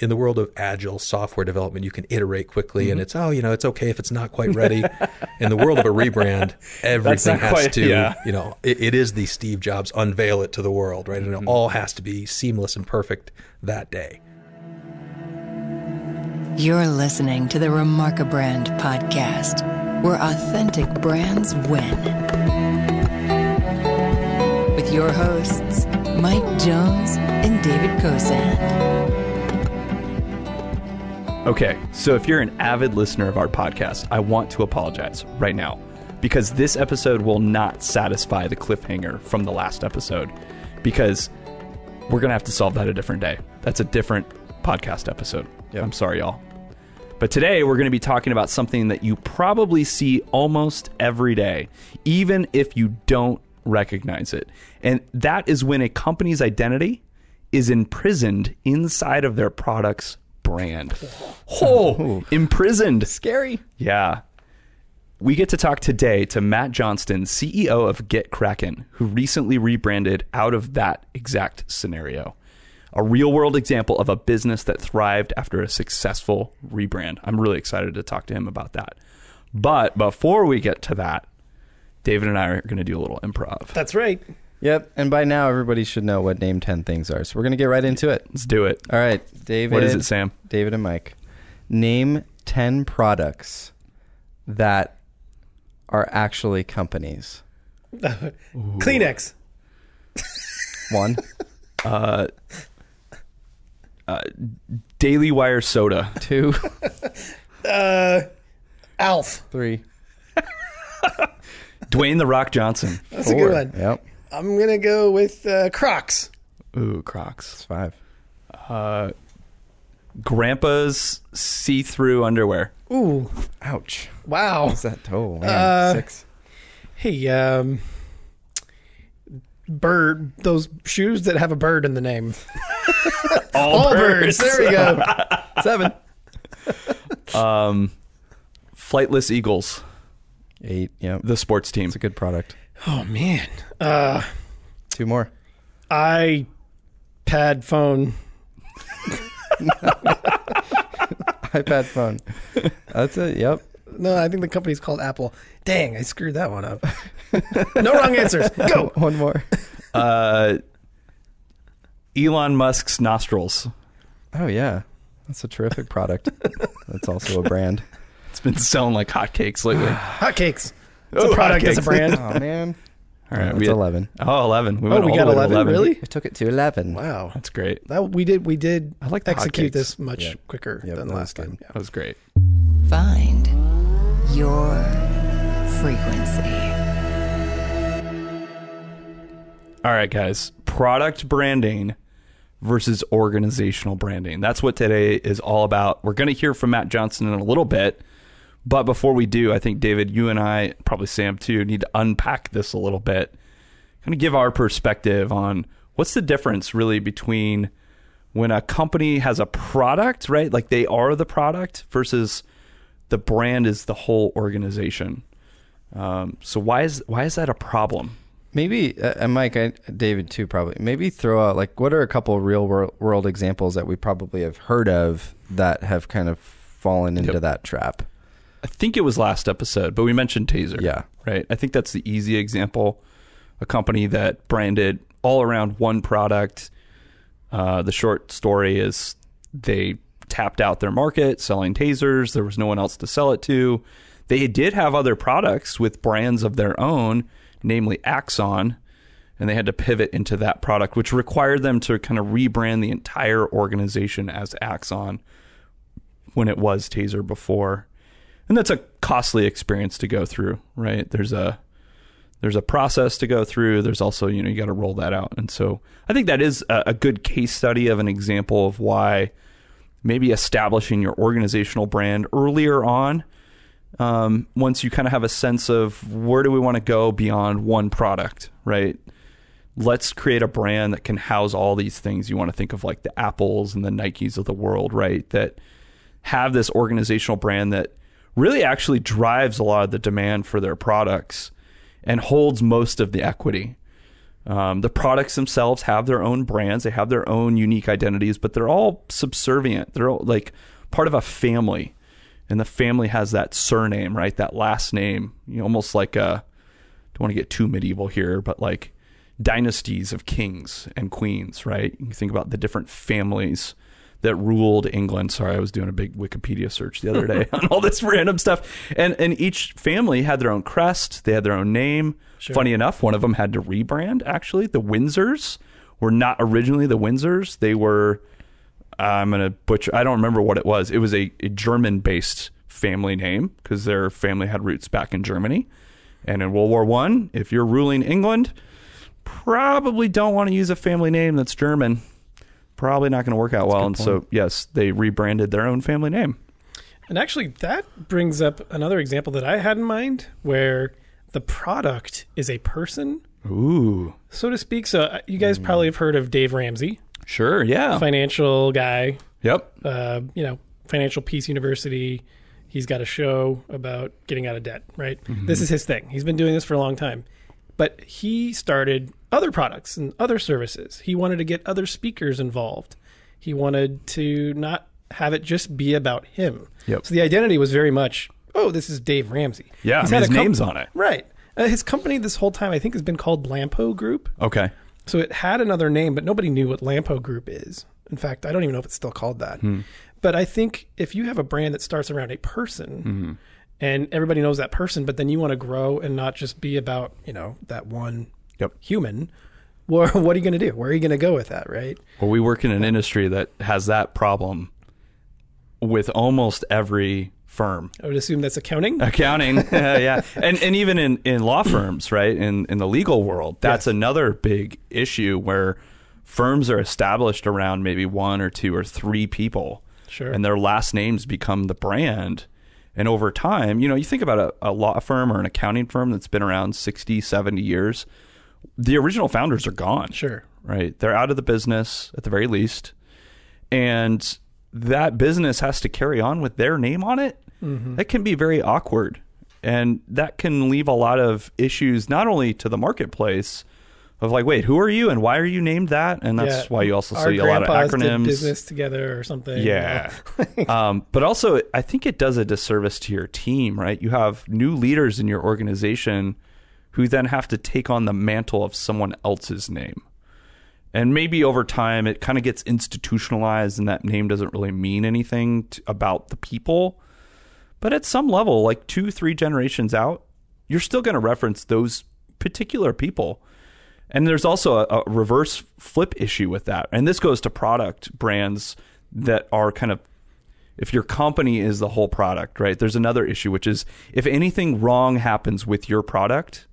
in the world of agile software development, you can iterate quickly, Mm-hmm. and it's oh, you know, it's okay if it's not quite ready. in the world of a rebrand, everything has quite- to, yeah. you know, it, it is the Steve Jobs unveil it to the world, right? Mm-hmm. And it all has to be seamless and perfect that day. You're listening to the Remarkabrand podcast, where authentic brands win. With your hosts, Mike Jones and David Kosan. Okay, so if you're an avid listener of our podcast, I want to apologize right now because this episode will not satisfy the cliffhanger from the last episode because we're going to have to solve that a different day. That's a different podcast episode. I'm sorry, y'all. But today we're going to be talking about something that you probably see almost every day, even if you don't recognize it. And that is when a company's identity is imprisoned inside of their product's brand. Oh, imprisoned. Scary. Yeah. We get to talk today to Matt Johnston, CEO of GitKraken, who recently rebranded out of that exact scenario. A real world example of a business that thrived after a successful rebrand. I'm really excited to talk to him about that. But before we get to that, David and I are going to do a little improv. That's right. Yep. And by now, everybody should know what name 10 things are. So we're going to get right into it. Let's do it. All right. David. What is it, Sam? David and Mike. Name 10 products that are actually companies. Kleenex. One, Uh, uh, Daily Wire Soda. two, Uh, Alf. three, Dwayne The Rock Johnson. That's a good one. Yep. I'm gonna go with uh, Crocs. Ooh, Crocs. It's five. Uh, Grandpa's see through underwear. Ooh, Ouch. wow. What's that? Oh, man. Uh, Six. Hey, um, bird. Those shoes that have a bird in the name. All birds. There we go. Seven. Um, Flightless Eagles, Eight. Yep. the sports team. It's a good product. Oh man. Uh, Two more. iPad phone. iPad phone. That's it. Yep. No, I think the company's called Apple. Dang, I screwed that one up. no wrong answers. Go. One more. Uh, Elon Musk's nostrils. Oh, yeah. That's a terrific product. That's also a brand. It's been selling like hotcakes lately. Hotcakes. It's Oh, a product. It's a brand. Oh, man. All right, That's we had- 11. Oh, 11. We Oh, went we all got the way to 11. Really? We took it to 11. Wow. That's great. That we did. We did. I like the execute hotcakes. this much Yeah. quicker Yep, than that was last time. good. Yeah. That was great. Find your frequency. All right, guys. Product branding versus organizational branding. That's what today is all about. We're going to hear from Matt Johnston in a little bit. But before we do, I think, David, you and I, probably Sam too, need to unpack this a little bit. Kind of give our perspective on what's the difference really between when a company has a product, right? Like they are the product versus the brand is the whole organization. Um, so why is why is that a problem? Maybe, uh, and Mike, I, David too, probably. Maybe throw out, like, what are a couple of real world, world examples that we probably have heard of that have kind of fallen into Yep. that trap? I think it was last episode, but we mentioned Taser. Yeah. Right. I think that's the easy example. A company that branded all around one product. Uh, the short story is they tapped out their market selling tasers. There was no one else to sell it to. They did have other products with brands of their own, namely Axon, and they had to pivot into that product, which required them to kind of rebrand the entire organization as Axon when it was Taser before and that's a costly experience to go through right? There's a there's a process to go through. There's also you know you got to roll that out. And so i think that is a, a good case study of an example of why maybe establishing your organizational brand earlier on um, once you kind of have a sense of where do we want to go beyond one product right? Let's create a brand that can house all these things. You want to think of like the apples and the nikes of the world right? That have this organizational brand that really actually drives a lot of the demand for their products and holds most of the equity. Um, the products themselves have their own brands, they have their own unique identities, but they're all subservient. They're all like part of a family, and the family has that surname, right? That last name, you know, almost like a. Don't want to get too medieval here, but like dynasties of kings and queens, right? You think about the different families that ruled England. Sorry, I was doing a big Wikipedia search the other day on all this random stuff. And and each family had their own crest, they had their own name. Funny enough, one of them had to rebrand actually. The Windsors were not originally the Windsors. They were I'm going to butcher I don't remember what it was. It was a, a German-based family name because their family had roots back in Germany. And in World War 1, if you're ruling England, probably don't want to use a family name that's German. Probably not going to work out well. And so, yes, they rebranded their own family name. And actually, that brings up another example that I had in mind where the product is a person, Ooh, so to speak. So uh, you guys probably have heard of Dave Ramsey, sure, yeah, financial guy, yep, uh, you know, Financial Peace University. He's got a show about getting out of debt, right? This is his thing. He's been doing this for a long time. But he started other products and other services. He wanted to get other speakers involved. He wanted to not have it just be about him. Yep. So the identity was very much, oh, this is Dave Ramsey. Yeah, He's I mean, his com- name's on it. Right. Uh, his company this whole time, I think, has been called Lampo Group. okay, So it had another name, but nobody knew what Lampo Group is. In fact, I don't even know if it's still called that. Hmm. But I think if you have a brand that starts around a person Mm-hmm. and everybody knows that person, but then you want to grow and not just be about, you know, that one Yep. human, well, what are you going to do? Where are you going to go with that, right? Well, we work in an industry that has that problem with almost every firm. I would assume that's accounting. Accounting, yeah, and and even in, in law firms, right? In in the legal world, that's Yes. another big issue where firms are established around maybe one or two or three people, Sure. and their last names become the brand. And over time, you know, you think about a, a law firm or an accounting firm that's been around 60, 70 years, the original founders are gone Sure. right? They're out of the business at the very least. And that business has to carry on with their name on it. That can be very awkward. And that can leave a lot of issues, not only to the marketplace of like, wait, who are you and why are you named that? And that's Yeah. why you also Our see a lot of acronyms. business together or something. you Yeah. know? um, but also, I think it does a disservice to your team, right? You have new leaders in your organization who then have to take on the mantle of someone else's name. And maybe over time, it kind of gets institutionalized, and that name doesn't really mean anything t about the people. But at some level, like two, three generations out, you're still going to reference those particular people. And there's also a, a reverse flip issue with that. And this goes to product brands that are kind of, if your company is the whole product, right? There's another issue, which is if anything wrong happens with your product,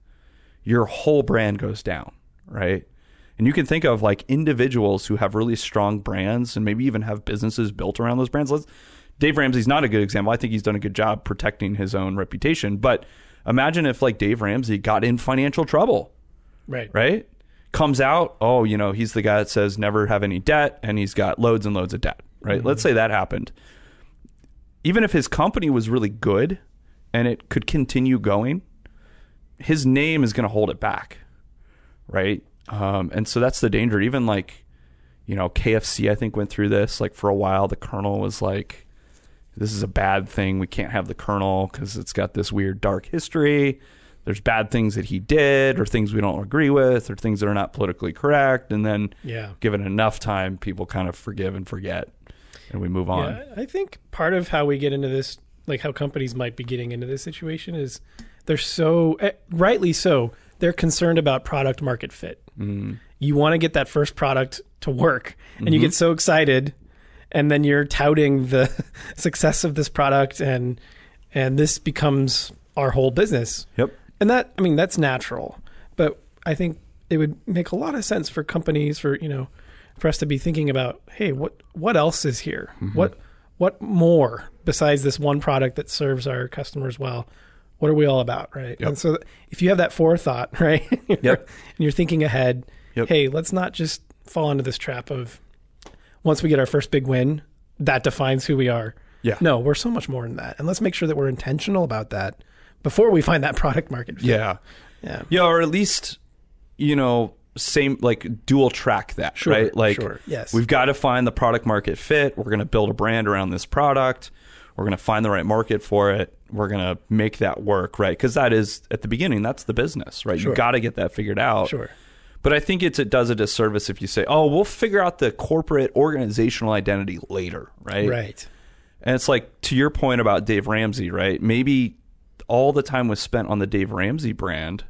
your whole brand goes down, right? And you can think of like individuals who have really strong brands and maybe even have businesses built around those brands. Let's, Dave Ramsey's not a good example. I think he's done a good job protecting his own reputation. But imagine if like Dave Ramsey got in financial trouble Right. right? Comes out, oh, you know, he's the guy that says never have any debt and he's got loads and loads of debt, right? Let's mm-hmm. say that happened. Even if his company was really good and it could continue going, his name is going to hold it back, right? Um, and so that's the danger. Even like, you know, KFC, I think, went through this. Like for a while, the Colonel was like, this is a bad thing. We can't have the Colonel because it's got this weird dark history. There's bad things that he did, or things we don't agree with, or things that are not politically correct. And then, Yeah. given enough time, people kind of forgive and forget, and we move on. Yeah, I think part of how we get into this, like how companies might be getting into this situation, is they're so eh, rightly so they're concerned about product market fit. Mm. You want to get that first product to work, and Mm-hmm. you get so excited, and then you're touting the success of this product, and and this becomes our whole business. Yep. And that, I mean, that's natural. But I think it would make a lot of sense for companies, for you know, for us to be thinking about, hey, what what else is here? What what more besides this one product that serves our customers well? What are we all about, right? And so, if you have that forethought, right, Yep. and you're thinking ahead, Yep. hey, let's not just fall into this trap of once we get our first big win, that defines who we are. Yeah. No, we're so much more than that, and let's make sure that we're intentional about that before we find that product market fit. Yeah. Yeah. Yeah, or at least, you know, same like dual track that, Sure, right? Like sure, yes. we've got to find the product market fit. We're going to build a brand around this product. We're going to find the right market for it. We're going to make that work, right? Because that is at the beginning, that's the business, right? Sure. You got to get that figured out. Sure. But I think it's it does a disservice if you say, "Oh, we'll figure out the corporate organizational identity later," right? Right. And it's like to your point about Dave Ramsey, right? Maybe all the time was spent on the Dave Ramsey brand,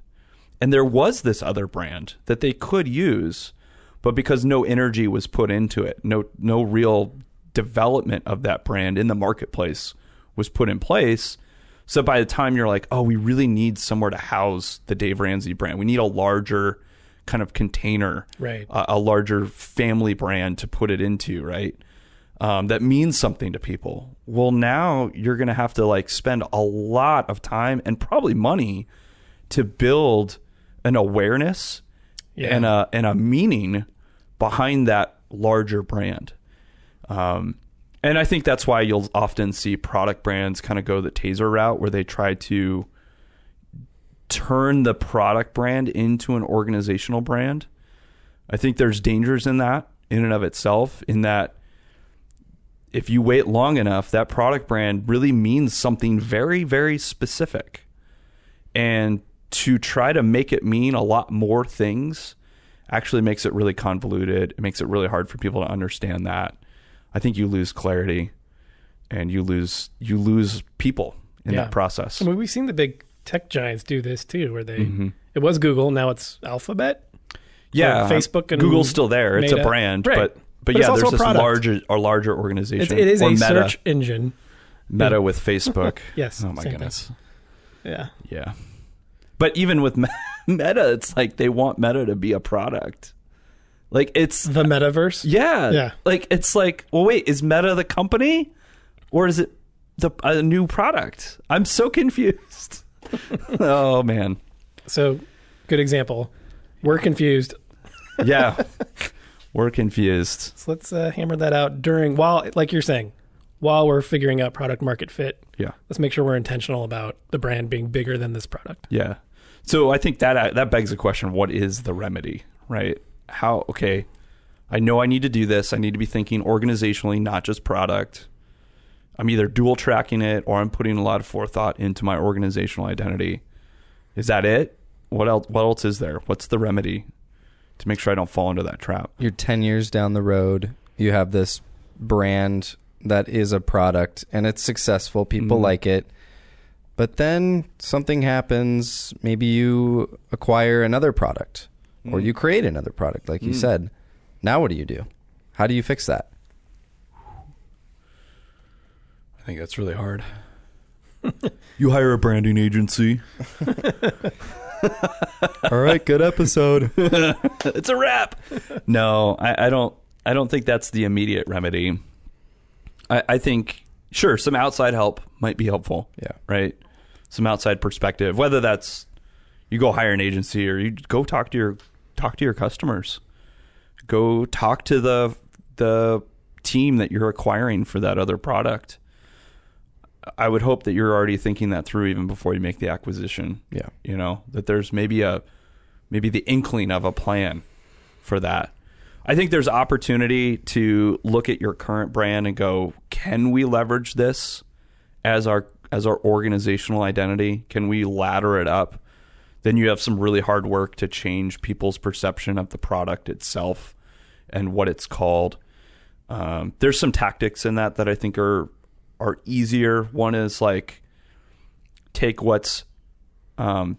and there was this other brand that they could use, but because no energy was put into it, no no real development of that brand in the marketplace was put in place. So by the time you're like, oh, we really need somewhere to house the Dave Ramsey brand. We need a larger kind of container, Right. A, a larger family brand to put it into, right? Um, that means something to people. Well, now you're going to have to like spend a lot of time and probably money to build an awareness Yeah. and a and a meaning behind that larger brand. Um, and I think that's why you'll often see product brands kind of go the taser route where they try to turn the product brand into an organizational brand. I think there's dangers in that in and of itself, in that if you wait long enough, that product brand really means something very, very specific. And to try to make it mean a lot more things actually makes it really convoluted. It makes it really hard for people to understand that. I think you lose clarity and you lose you lose people in Yeah. that process. I mean, we've seen the big tech giants do this too, where they Mm-hmm. it was Google, now it's Alphabet. yeah, Facebook and Google's still there. It's a brand, Right. but but, But yeah, there's a this product. larger or larger organization. It's, it is a Meta, search engine. Meta with Facebook. Yes, Oh my goodness. Yeah. Yeah. But even with Meta, it's like they want Meta to be a product. Like it's The metaverse. yeah, Yeah. Like it's like, well, wait, is Meta the company, or is it the a new product? I'm so confused. oh man, So, good example. We're confused. yeah, we're confused. So let's uh, hammer that out during while, like you're saying, while we're figuring out product market fit. Yeah, Let's make sure we're intentional about the brand being bigger than this product. yeah. So I think that that begs the question: What is the remedy? Right? How? Okay, I know I need to do this. I need to be thinking organizationally, not just product. I'm either dual tracking it or I'm putting a lot of forethought into my organizational identity. Is that it? What else? What else is there? What's the remedy to make sure I don't fall into that trap? You're 10 years down the road. You have this brand that is a product and it's successful. People Mhm. like it. But then something happens. Maybe you acquire another product or Mm. you create another product, like you Mm. said. Now, what do you do? How do you fix that? I think that's really hard. you hire a branding agency. All right, good episode. it's a wrap. No, I, I don't. I don't think that's the immediate remedy. I, I think sure, some outside help might be helpful. Yeah. right. Some outside perspective, whether that's you go hire an agency or you go talk to your talk to your customers, go talk to the the team that you're acquiring for that other product. I would hope that you're already thinking that through even before you make the acquisition Yeah. you know that there's maybe a maybe the inkling of a plan for that i think there's opportunity to look at your current brand and go can we leverage this as our as our organizational identity can we ladder it up then you have some really hard work to change people's perception of the product itself and what it's called. Um, there's some tactics in that that i think are are easier. One is like take what's um,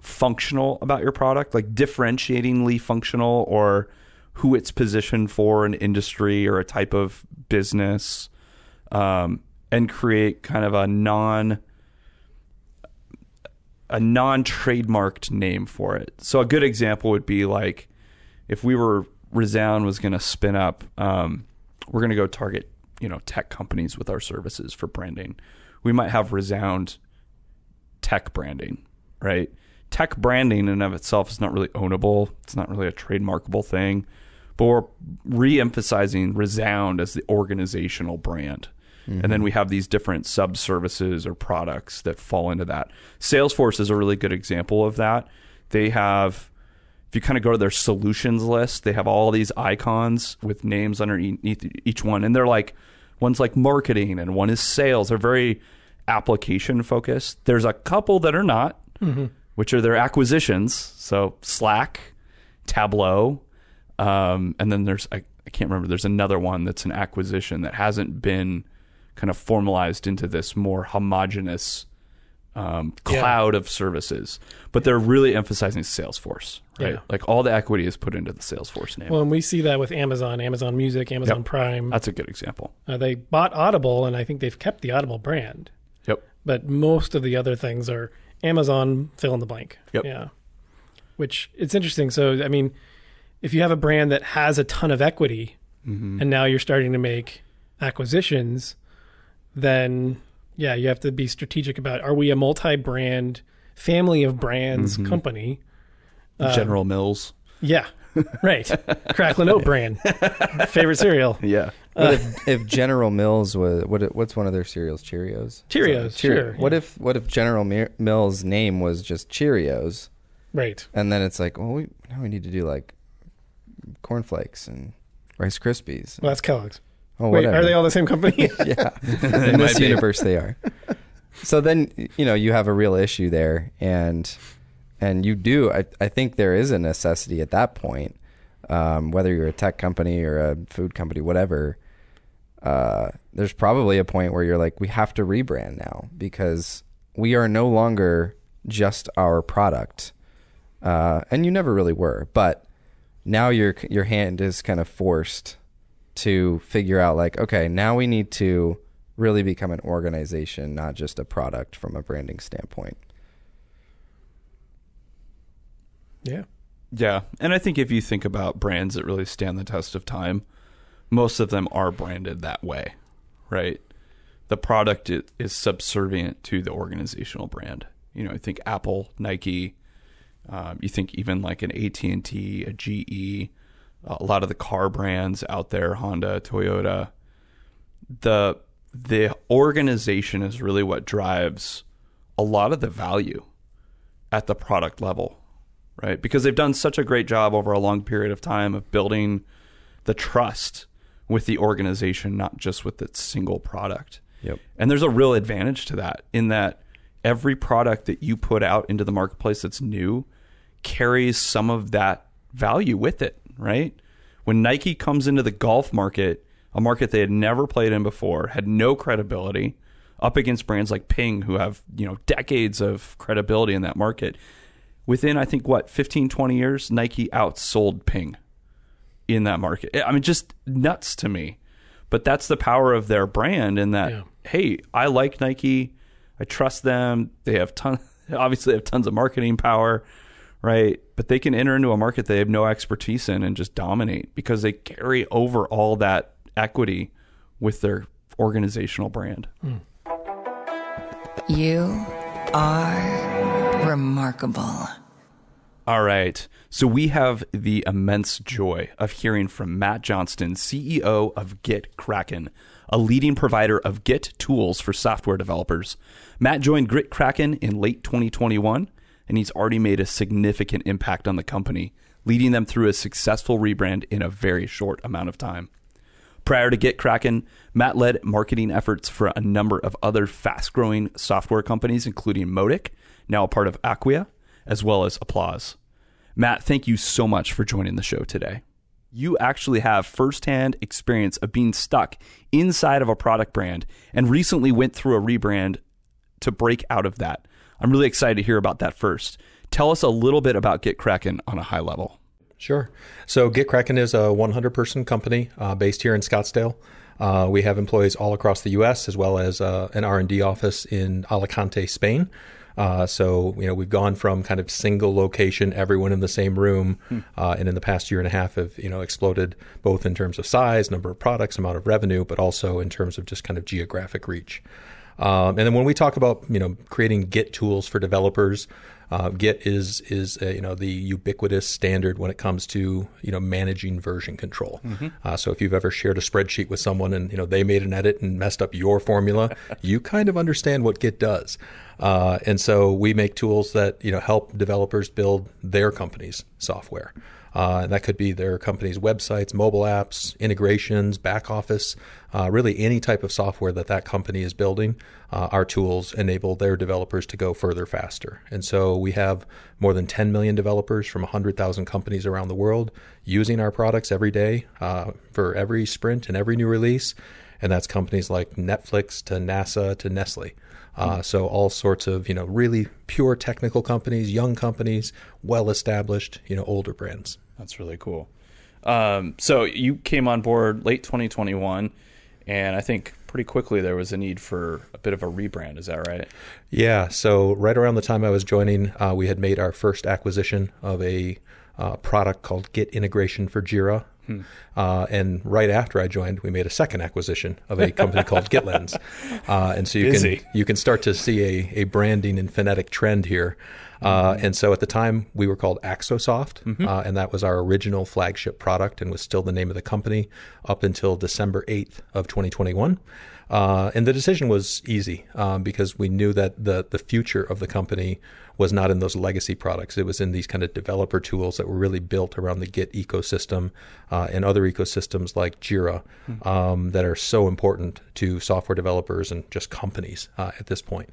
functional about your product, like differentiatingly functional, or who it's positioned for an industry or a type of business, um, and create kind of a non a non trademarked name for it. So a good example would be like if we were Resound was going to spin up, um, we're going to go target you know tech companies with our services for branding. We might have Resound tech branding, right? Tech branding in and of itself is not really ownable. It's not really a trademarkable thing. But we're re-emphasizing Resound as the organizational brand. And then we have these different sub services or products that fall into that. Salesforce is a really good example of that. They have if you kind of go to their solutions list, they have all these icons with names underneath each one, and they're like one's like marketing and one is sales. They're very application focused. There's a couple that are not, which are their acquisitions. So Slack, Tableau, um, and then there's I, I can't remember. There's another one that's an acquisition that hasn't been kind of formalized into this more homogenous um, Yeah. cloud of services. But they're really emphasizing Salesforce, right? Yeah. Like all the equity is put into the Salesforce name. Well, and we see that with Amazon, Amazon Music, Amazon Yep. Prime. That's a good example. Uh, they bought Audible, and I think they've kept the Audible brand. Yep. But most of the other things are Amazon fill in the blank. Yep. Yeah. Which it's interesting. So I mean, if you have a brand that has a ton of equity, Mm-hmm. and now you're starting to make acquisitions, then yeah, you have to be strategic about: Are we a multi-brand, family of brands Mm-hmm. company? General Mills. Yeah. Right. Cracklin Oat brand. Favorite cereal. Yeah. What if, if General Mills was what? What's one of their cereals? Cheerios. Cheerios. Cheer- Sure. What if what if General Mi- Mills' name was just Cheerios, Right. and then it's like, well, we, now we need to do like cornflakes and Rice Krispies. Well, that's Kellogg's. Oh, Wait, whatever. are they all the same company? yeah. In this be. universe, they are. So then, you know, you have a real issue there, and and you do. I, I think there is a necessity at that point, um, whether you're a tech company or a food company, whatever. Uh, there's probably a point where you're like, we have to rebrand now because we are no longer just our product, uh, and you never really were, but now your your hand is kind of forced to figure out like okay now we need to really become an organization not just a product from a branding standpoint yeah. Yeah. And I think if you think about brands that really stand the test of time, most of them are branded that way, right? The product is subservient to the organizational brand. You know, I think Apple, Nike, um, you think even like an AT&T, a GE, a lot of the car brands out there, Honda, Toyota, the the organization is really what drives a lot of the value at the product level, right? Because they've done such a great job over a long period of time of building the trust with the organization, not just with its single product. Yep. And there's a real advantage to that in that every product that you put out into the marketplace that's new carries some of that value with it, right? When Nike comes into the golf market, a market they had never played in before, had no credibility, up against brands like Ping who have, you know, decades of credibility in that market. Within I think what, 15 20 years, Nike outsold Ping in that market. I mean just nuts to me. But that's the power of their brand in that Yeah. hey, I like Nike. I trust them. They have ton obviously they have tons of marketing power, right? But they can enter into a market they have no expertise in and just dominate because they carry over all that equity with their organizational brand. Hmm. You are remarkable. All right. So we have the immense joy of hearing from Matt Johnston, CEO of GitKraken, a leading provider of Git tools for software developers. Matt joined GitKraken in late 2021, and he's already made a significant impact on the company, leading them through a successful rebrand in a very short amount of time. Prior to GitKraken, Matt led marketing efforts for a number of other fast growing software companies, including Mautic, now a part of Acquia, as well as Applause. Matt, thank you so much for joining the show today. You actually have firsthand experience of being stuck inside of a product brand and recently went through a rebrand to break out of that. I'm really excited to hear about that first. Tell us a little bit about GitKraken on a high level. Sure. So GitKraken is a 100 person company uh, based here in Scottsdale. Uh, we have employees all across the U.S. as well as uh, an R&D office in Alicante, Spain. Uh, so you know we've gone from kind of single location, everyone in the same room, uh, and in the past year and a half have you know exploded both in terms of size, number of products, amount of revenue, but also in terms of just kind of geographic reach. Um, and then when we talk about you know creating Git tools for developers, uh, Git is is uh, you know the ubiquitous standard when it comes to you know managing version control. Uh, so if you've ever shared a spreadsheet with someone and you know they made an edit and messed up your formula, you kind of understand what Git does. Uh, and so we make tools that you know help developers build their company's software. Uh, and that could be their company's websites, mobile apps, integrations, back office, uh, really any type of software that that company is building. Uh, our tools enable their developers to go further faster. And so we have more than 10 million developers from 100,000 companies around the world using our products every day uh, for every sprint and every new release. And that's companies like Netflix to NASA to Nestle. Uh, so all sorts of you know really pure technical companies, young companies, well established, you know older brands. That's really cool. Um, so you came on board late 2021, and I think pretty quickly there was a need for a bit of a rebrand. Is that right? Yeah. So right around the time I was joining, uh, we had made our first acquisition of a uh, product called Git Integration for Jira. Uh, and right after I joined, we made a second acquisition of a company called GitLens. Uh, and so you Busy. can you can start to see a, a branding and phonetic trend here. Uh, and so at the time, we were called Axosoft, uh, and that was our original flagship product and was still the name of the company up until December 8th of 2021. Uh, and the decision was easy um, because we knew that the the future of the company was not in those legacy products. It was in these kind of developer tools that were really built around the Git ecosystem uh, and other ecosystems like Jira um, that are so important to software developers and just companies uh, at this point.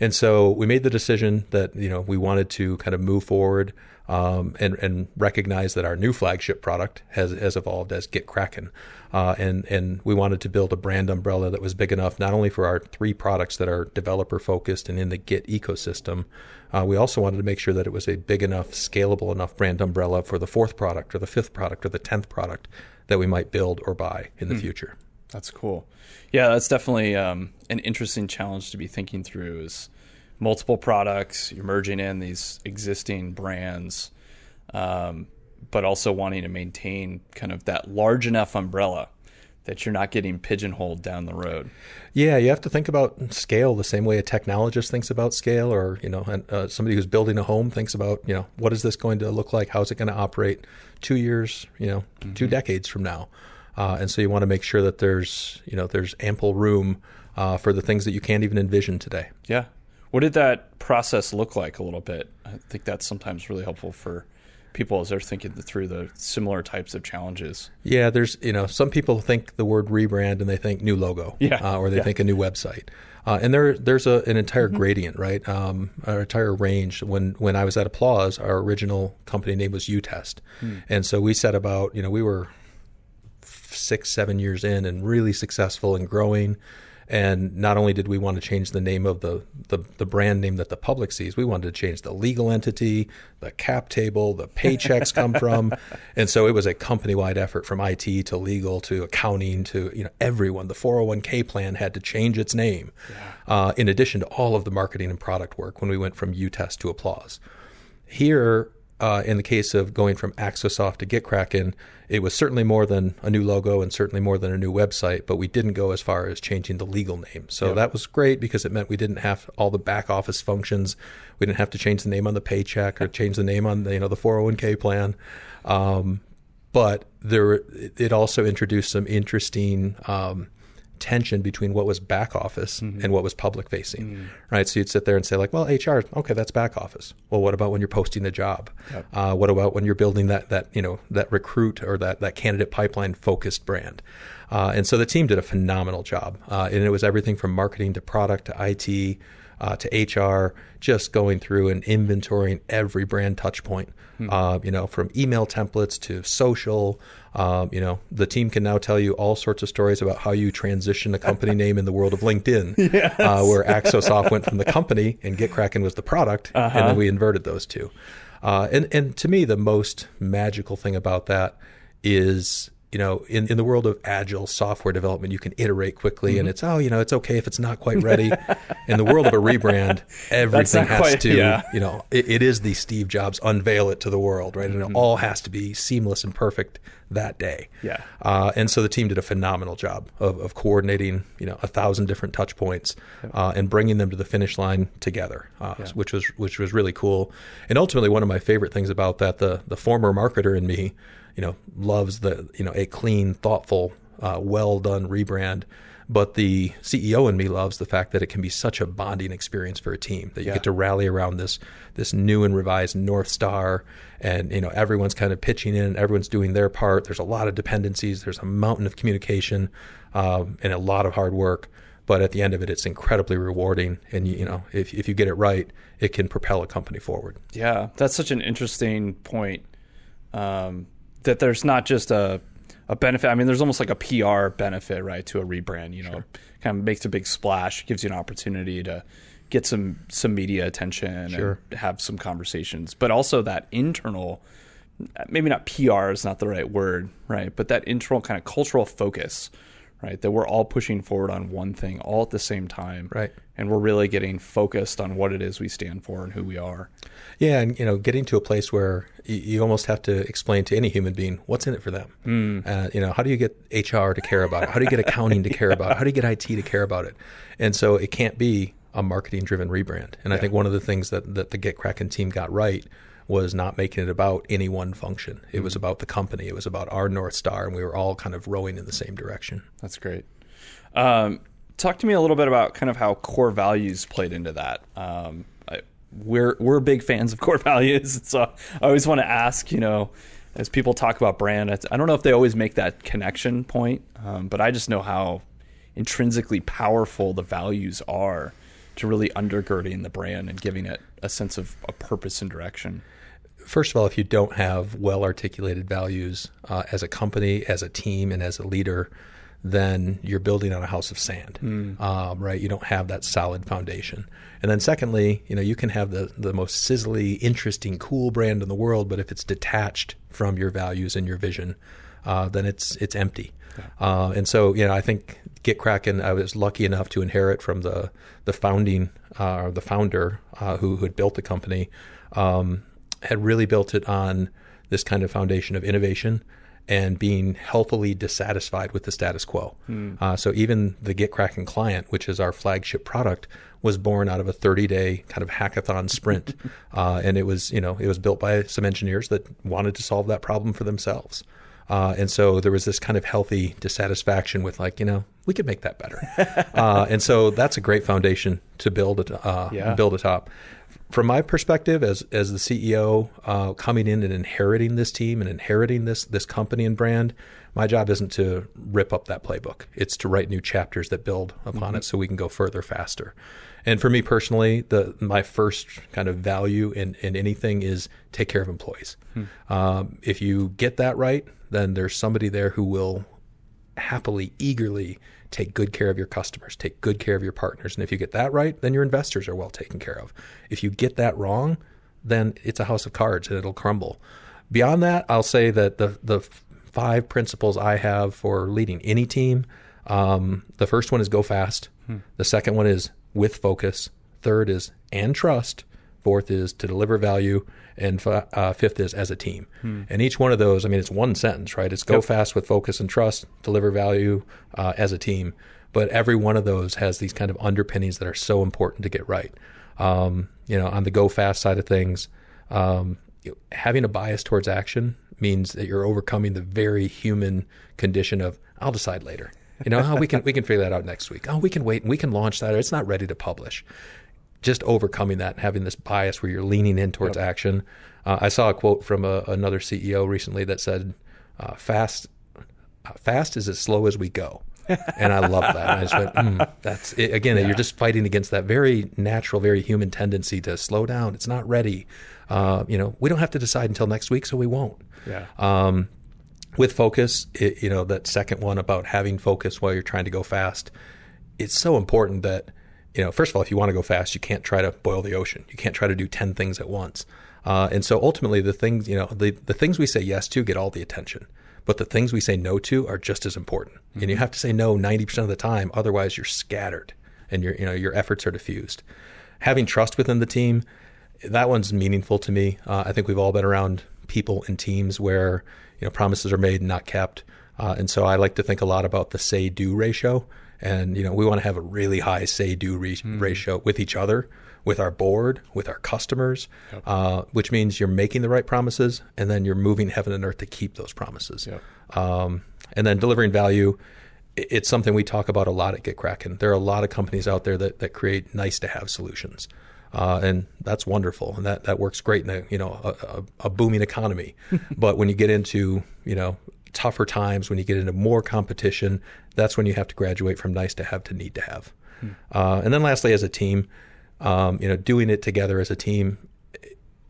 And so we made the decision that you know we wanted to kind of move forward um, and and recognize that our new flagship product has has evolved as GitKraken, uh, and and we wanted to build a brand umbrella that was big enough not only for our three products that are developer focused and in the Git ecosystem, uh, we also wanted to make sure that it was a big enough, scalable enough brand umbrella for the fourth product or the fifth product or the tenth product that we might build or buy in the future. That's cool. Yeah, that's definitely um, an interesting challenge to be thinking through. Is multiple products, you're merging in these existing brands, um, but also wanting to maintain kind of that large enough umbrella that you're not getting pigeonholed down the road. Yeah, you have to think about scale the same way a technologist thinks about scale, or you know, and, uh, somebody who's building a home thinks about you know what is this going to look like? How's it going to operate two years, you know, two decades from now? Uh, and so you want to make sure that there's you know there's ample room uh, for the things that you can't even envision today. Yeah. What did that process look like a little bit? I think that's sometimes really helpful for people as they're thinking through the similar types of challenges. Yeah, there's you know some people think the word rebrand and they think new logo, Yeah, uh, or they yeah. think a new website, uh, and there there's a, an entire gradient, right? Um, an entire range. When when I was at Applause, our original company name was UTest, and so we set about you know we were six seven years in and really successful and growing. And not only did we want to change the name of the, the, the brand name that the public sees, we wanted to change the legal entity, the cap table, the paychecks come from. And so it was a company wide effort from IT to legal to accounting to you know everyone. The 401k plan had to change its name, uh, in addition to all of the marketing and product work when we went from UTest to Applause. Here, uh, in the case of going from Axosoft to GitKraken, it was certainly more than a new logo and certainly more than a new website, but we didn't go as far as changing the legal name. So that was great because it meant we didn't have all the back office functions. We didn't have to change the name on the paycheck or change the name on the, you know the 401k plan. Um, but there, it also introduced some interesting um, tension between what was back office and what was public facing, right? So you'd sit there and say like, well, HR, okay, that's back office. Well, what about when you're posting the job? Uh, what about when you're building that that you know that recruit or that that candidate pipeline focused brand? Uh, and so the team did a phenomenal job, uh, and it was everything from marketing to product to IT uh, to HR, just going through and inventorying every brand touch point. Uh, you know, from email templates to social. Um, you know, the team can now tell you all sorts of stories about how you transition a company name in the world of LinkedIn, uh, where Axosoft went from the company and GitKraken was the product, and then we inverted those two. Uh, and and to me, the most magical thing about that is you know, in, in the world of agile software development, you can iterate quickly, and it's oh, you know, it's okay if it's not quite ready. in the world of a rebrand, everything has quite- to, yeah. you know, it, it is the Steve Jobs unveil it to the world, right? And it all has to be seamless and perfect that day. Yeah. Uh, and so the team did a phenomenal job of, of coordinating, you know, a thousand different touch points uh, and bringing them to the finish line together, uh, which was which was really cool. And ultimately, one of my favorite things about that, the the former marketer in me, you know, loves the you know a clean, thoughtful, uh, well done rebrand. But the CEO in me loves the fact that it can be such a bonding experience for a team that you Yeah. get to rally around this this new and revised North Star, and you know everyone's kind of pitching in, everyone's doing their part. There's a lot of dependencies. There's a mountain of communication um, and a lot of hard work. But at the end of it, it's incredibly rewarding, and you, you know if if you get it right, it can propel a company forward. Yeah, that's such an interesting point. Um, that there's not just a a benefit. I mean, there's almost like a PR benefit, right, to a rebrand. You know, kind of makes a big splash, gives you an opportunity to get some some media attention Sure. and have some conversations. But also that internal, maybe not PR is not the right word, right, but that internal kind of cultural focus. Right, that we're all pushing forward on one thing all at the same time, Right. And we're really getting focused on what it is we stand for and who we are. Yeah, and you know, getting to a place where you, you almost have to explain to any human being what's in it for them. Uh, you know, how do you get HR to care about it? How do you get accounting to care about it? How do you get IT to care about it? And so it can't be a marketing-driven rebrand. And I think one of the things that that the GitKraken team got right was not making it about any one function. It was about the company. It was about our north star, and we were all kind of rowing in the same direction. That's great. Um, talk to me a little bit about kind of how core values played into that. Um, I, we're we're big fans of core values, so I always want to ask, you know, as people talk about brand, I don't know if they always make that connection point, um, but I just know how intrinsically powerful the values are to really undergirding the brand and giving it a sense of a purpose and direction. First of all, if you don't have well articulated values uh, as a company, as a team, and as a leader, then you're building on a house of sand, um, right? You don't have that solid foundation. And then, secondly, you know, you can have the the most sizzly, interesting, cool brand in the world, but if it's detached from your values and your vision, uh, then it's it's empty. Uh, and so, you know, I think GitKraken. I was lucky enough to inherit from the the founding uh, or the founder uh, who, who had built the company. Um, had really built it on this kind of foundation of innovation and being healthily dissatisfied with the status quo. Uh, so even the GitKraken client, which is our flagship product, was born out of a 30-day kind of hackathon sprint, uh, and it was you know it was built by some engineers that wanted to solve that problem for themselves. Uh, and so there was this kind of healthy dissatisfaction with like you know we could make that better, uh, and so that's a great foundation to build it uh, Yeah. build atop from my perspective as as the CEO uh, coming in and inheriting this team and inheriting this this company and brand, my job isn't to rip up that playbook. It's to write new chapters that build upon it so we can go further faster. And for me personally, the my first kind of value in, in anything is take care of employees. Um, if you get that right, then there's somebody there who will happily, eagerly take good care of your customers, take good care of your partners. And if you get that right, then your investors are well taken care of. If you get that wrong, then it's a house of cards and it'll crumble. Beyond that, I'll say that the the five principles I have for leading any team. Um, the first one is go fast. The second one is with focus. Third is and trust. Fourth is to deliver value, and fi- uh, fifth is as a team. And each one of those, I mean, it's one sentence, right? It's go fast with focus and trust, deliver value uh, as a team. But every one of those has these kind of underpinnings that are so important to get right. Um, you know, on the go fast side of things, um, having a bias towards action means that you're overcoming the very human condition of I'll decide later. You know, oh, we can we can figure that out next week. Oh, we can wait and we can launch that. It's not ready to publish just overcoming that and having this bias where you're leaning in towards action. Uh, I saw a quote from a, another CEO recently that said, uh, "Fast, uh, fast is as slow as we go," and I love that. And I just went, mm, "That's it. again. You're just fighting against that very natural, very human tendency to slow down. It's not ready. Uh, you know, we don't have to decide until next week, so we won't." Yeah. Um, with focus, it, you know, that second one about having focus while you're trying to go fast, it's so important that, you know, first of all, if you want to go fast, you can't try to boil the ocean. You can't try to do 10 things at once. Uh, and so ultimately, the things, you know, the, the things we say yes to get all the attention, but the things we say no to are just as important. And you have to say no 90% of the time, otherwise you're scattered and your, you know, your efforts are diffused. Having trust within the team, that one's meaningful to me. Uh, I think we've all been around people and teams where you know, promises are made and not kept. Uh, and so I like to think a lot about the say do ratio. And, you know, we want to have a really high say do re- ratio with each other, with our board, with our customers, uh, which means you're making the right promises and then you're moving heaven and earth to keep those promises. Um, and then delivering value, it's something we talk about a lot at GitKraken. There are a lot of companies out there that, that create nice to have solutions. Uh, and that's wonderful, and that, that works great in a you know a, a, a booming economy. but when you get into you know tougher times, when you get into more competition, that's when you have to graduate from nice to have to need to have. Uh, and then lastly, as a team, um, you know, doing it together as a team.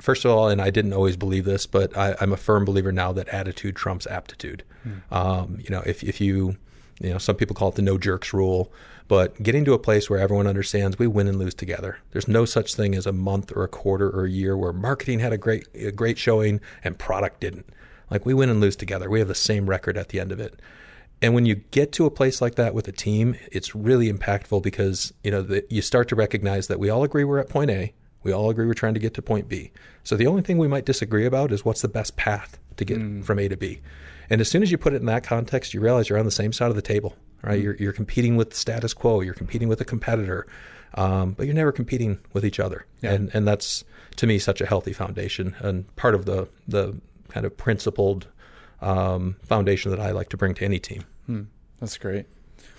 First of all, and I didn't always believe this, but I, I'm a firm believer now that attitude trumps aptitude. Um, you know, if if you you know, some people call it the no jerks rule, but getting to a place where everyone understands we win and lose together. There's no such thing as a month or a quarter or a year where marketing had a great a great showing and product didn't. Like we win and lose together. We have the same record at the end of it. And when you get to a place like that with a team, it's really impactful because you know the, you start to recognize that we all agree we're at point A. We all agree we're trying to get to point B. So the only thing we might disagree about is what's the best path to get from A to B. And as soon as you put it in that context, you realize you're on the same side of the table, right? You're, you're competing with the status quo. You're competing with a competitor, um, but you're never competing with each other. And and that's to me such a healthy foundation and part of the the kind of principled um, foundation that I like to bring to any team. That's great.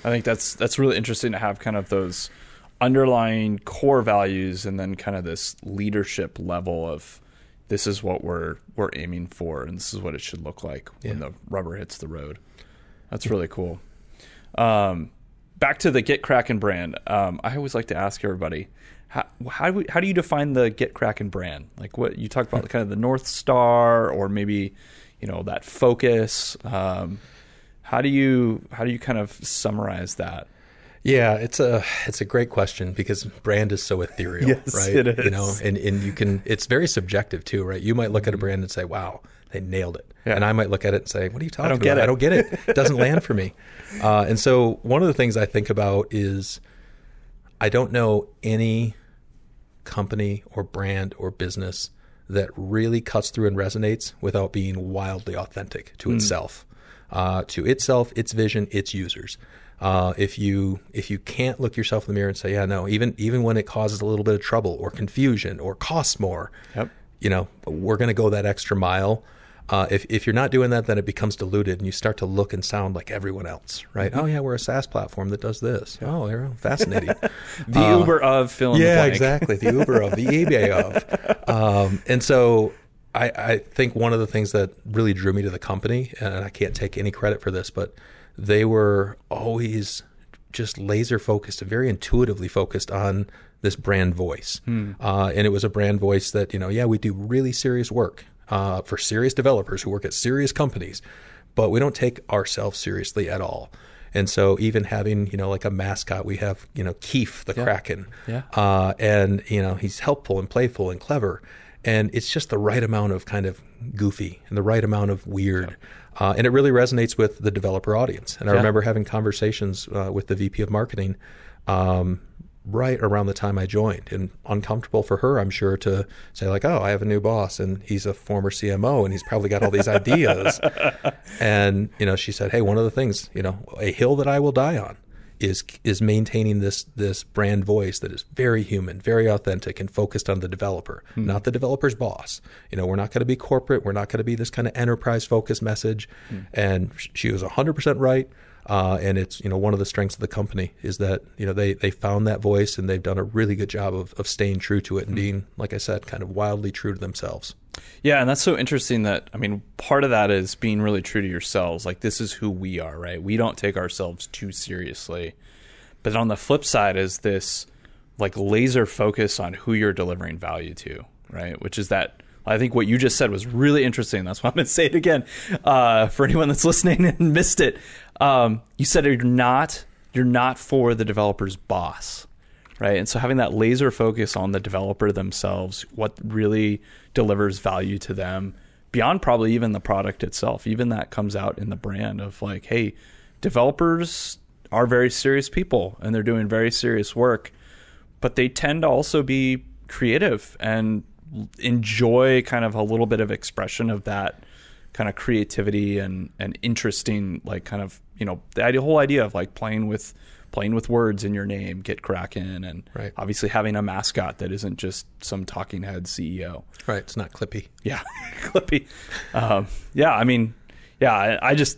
I think that's that's really interesting to have kind of those underlying core values and then kind of this leadership level of this is what we're we're aiming for and this is what it should look like when the rubber hits the road. That's really cool. Um, back to the GitKraken brand. Um, I always like to ask everybody how how do, we, how do you define the GitKraken brand? Like what you talk about, kind of the North Star, or maybe you know that focus. Um, how do you how do you kind of summarize that? Yeah, it's a it's a great question because brand is so ethereal, Yes, right? it You know, and and you can it's very subjective too, right? You might look at a brand and say, "Wow, they nailed it," Yeah. and I might look at it and say, "What are you talking don't about? get it." I don't get it. It doesn't land for me." Uh, and so one of the things I think about is I don't know any company or brand or business that really cuts through and resonates without being wildly authentic to itself, uh, to itself, its vision, its users. Uh, if you if you can't look yourself in the mirror and say, yeah, no, even even when it causes a little bit of trouble or confusion or costs more, Yep. you know, we're going to go that extra mile. Uh, if, if you're not doing that, then it becomes diluted and you start to look and sound like everyone else, right? Oh, yeah, we're a SaaS platform that does this. Oh, yeah, fascinating. The Uber of the yeah, exactly. The Uber of, the eBay of. Um, and so I, I think one of the things that really drew me to the company, and I can't take any credit for this, but they were always just laser focused and very intuitively focused on this brand voice. Uh, and it was a brand voice that, you know, yeah, we do really serious work uh, for serious developers who work at serious companies, but we don't take ourselves seriously at all. And so even having, you know, like a mascot, we have, you know, Keif the Kraken. Yeah. Uh, and, you know, he's helpful and playful and clever. And it's just the right amount of kind of goofy and the right amount of weird. Uh, and it really resonates with the developer audience. And I Yeah. remember having conversations uh, with the VP of marketing um, right around the time I joined. And uncomfortable for her, I'm sure, to say, like, oh, I have a new boss and he's a former CMO and he's probably got all these ideas. and, you know, she said, hey, one of the things, you know, a hill that I will die on is is maintaining this this brand voice that is very human, very authentic, and focused on the developer, hmm. not the developer's boss. You know, we're not going to be corporate. We're not going to be this kind of enterprise focused message. Hmm. And sh- she was hundred percent right. Uh, and it's you know one of the strengths of the company is that you know they they found that voice and they've done a really good job of of staying true to it and being like I said kind of wildly true to themselves. Yeah, and that's so interesting that I mean, part of that is being really true to yourselves. Like this is who we are, right? We don't take ourselves too seriously. But on the flip side is this like laser focus on who you're delivering value to, right? Which is that I think what you just said was really interesting. That's why I'm going to say it again uh, for anyone that's listening and missed it. Um, you said you're not you're not for the developer's boss, right? And so having that laser focus on the developer themselves, what really delivers value to them beyond probably even the product itself. Even that comes out in the brand of like, hey, developers are very serious people and they're doing very serious work, but they tend to also be creative and enjoy kind of a little bit of expression of that kind of creativity and and interesting like kind of you know the idea, whole idea of like playing with playing with words in your name, GitKraken, and Right. obviously having a mascot that isn't just some talking head CEO. Right. It's not clippy. Yeah, Clippy. Um, yeah, I mean, yeah, I, I just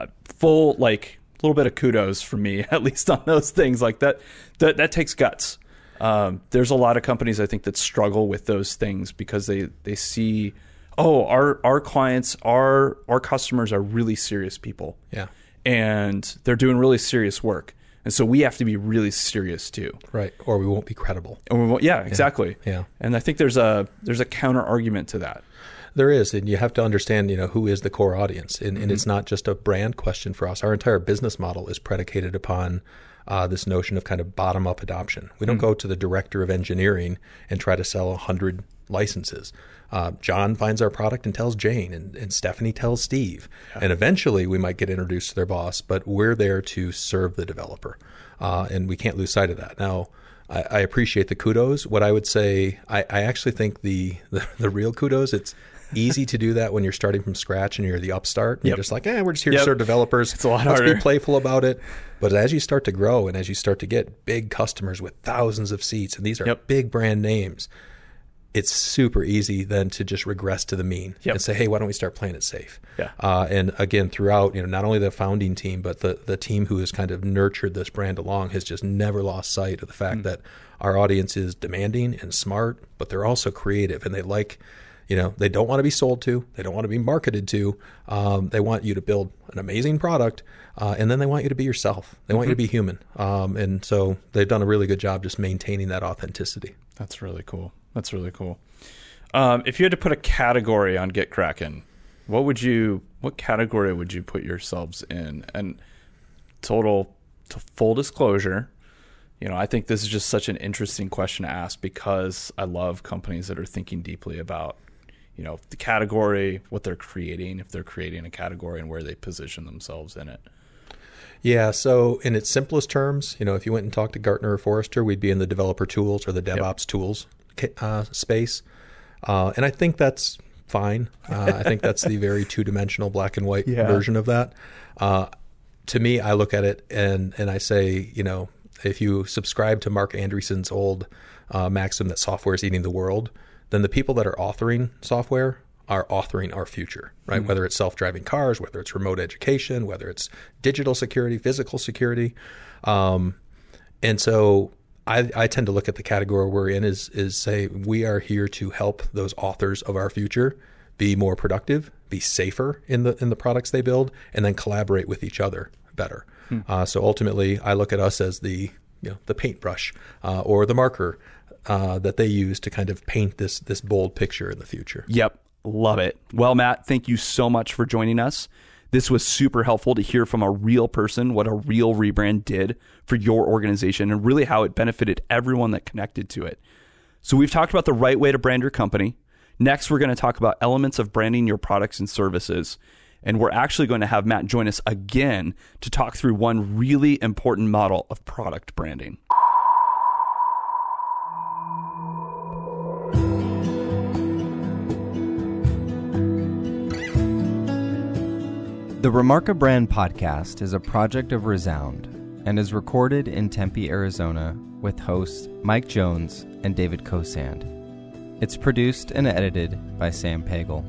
uh, full like a little bit of kudos for me at least on those things like that. That that takes guts. Um, there's a lot of companies I think that struggle with those things because they they see, oh, our our clients, our our customers are really serious people Yeah. and they're doing really serious work, and so we have to be really serious too. Right. Or we won't be credible. And we, won't- yeah, exactly. Yeah. And I think there's a there's a counter argument to that. There is, and you have to understand, you know, who is the core audience, and, and it's not just a brand question for us. Our entire business model is predicated upon uh, this notion of kind of bottom up adoption. We don't go to the director of engineering and try to sell a hundred licenses. Uh, John finds our product and tells Jane, and, and Stephanie tells Steve, and eventually we might get introduced to their boss. But we're there to serve the developer, uh, and we can't lose sight of that. Now, I, I appreciate the kudos. What I would say, I, I actually think the, the the real kudos, it's easy to do that when you're starting from scratch and you're the upstart. And Yep. You're just like, eh, we're just here Yep. to serve developers. It's a lot Let's harder. be playful about it. But as you start to grow and as you start to get big customers with thousands of seats, and these are Yep. big brand names, it's super easy then to just regress to the mean Yep. and say, hey, why don't we start playing it safe? Yeah. Uh, and again, throughout, you know, not only the founding team, but the the team who has kind of nurtured this brand along has just never lost sight of the fact that our audience is demanding and smart, but they're also creative and they like, you know, they don't want to be sold to, they don't want to be marketed to. Um, they want you to build an amazing product, uh, and then they want you to be yourself. They want you to be human. Um, and so they've done a really good job just maintaining that authenticity. That's really cool. That's really cool. Um, if you had to put a category on GitKraken, what would you? What category would you put yourselves in? And total, to full disclosure, you know, I think this is just such an interesting question to ask because I love companies that are thinking deeply about, you know, the category, what they're creating, if they're creating a category, and where they position themselves in it. Yeah. So, in its simplest terms, you know, if you went and talked to Gartner or Forrester, we'd be in the developer tools or the DevOps tools ca- uh, space. Uh, and I think that's fine. Uh, I think that's the very two dimensional black and white Yeah. version of that. Uh, to me, I look at it and, and I say, you know, if you subscribe to Marc Andreessen's old uh, maxim that software is eating the world, then the people that are authoring software are authoring our future, right? Whether it's self driving cars, whether it's remote education, whether it's digital security, physical security. Um, and so I, I tend to look at the category we're in is is say we are here to help those authors of our future be more productive, be safer in the in the products they build, and then collaborate with each other better. Uh, so ultimately, I look at us as the you know the paintbrush uh, or the marker uh, that they use to kind of paint this this bold picture in the future. Yep. Love it. Well, Matt, thank you so much for joining us. This was super helpful to hear from a real person what a real rebrand did for your organization and really how it benefited everyone that connected to it. So, we've talked about the right way to brand your company. Next, we're going to talk about elements of branding your products and services. And we're actually going to have Matt join us again to talk through one really important model of product branding. The Remarkable Brand podcast is a project of Resound and is recorded in Tempe, Arizona, with hosts Mike Jones and David Kosand. It's produced and edited by Sam Pagel.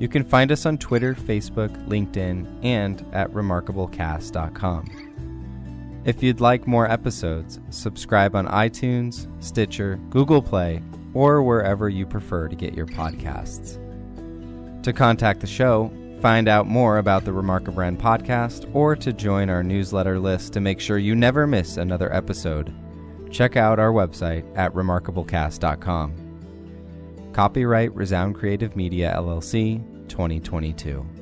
You can find us on Twitter, Facebook, LinkedIn, and at remarkablecast.com. If you'd like more episodes, subscribe on iTunes, Stitcher, Google Play, or wherever you prefer to get your podcasts. To contact the show, find out more about the Remarkable Brand podcast, or to join our newsletter list to make sure you never miss another episode, check out our website at remarkablecast.com. Copyright Resound Creative Media LLC 2022.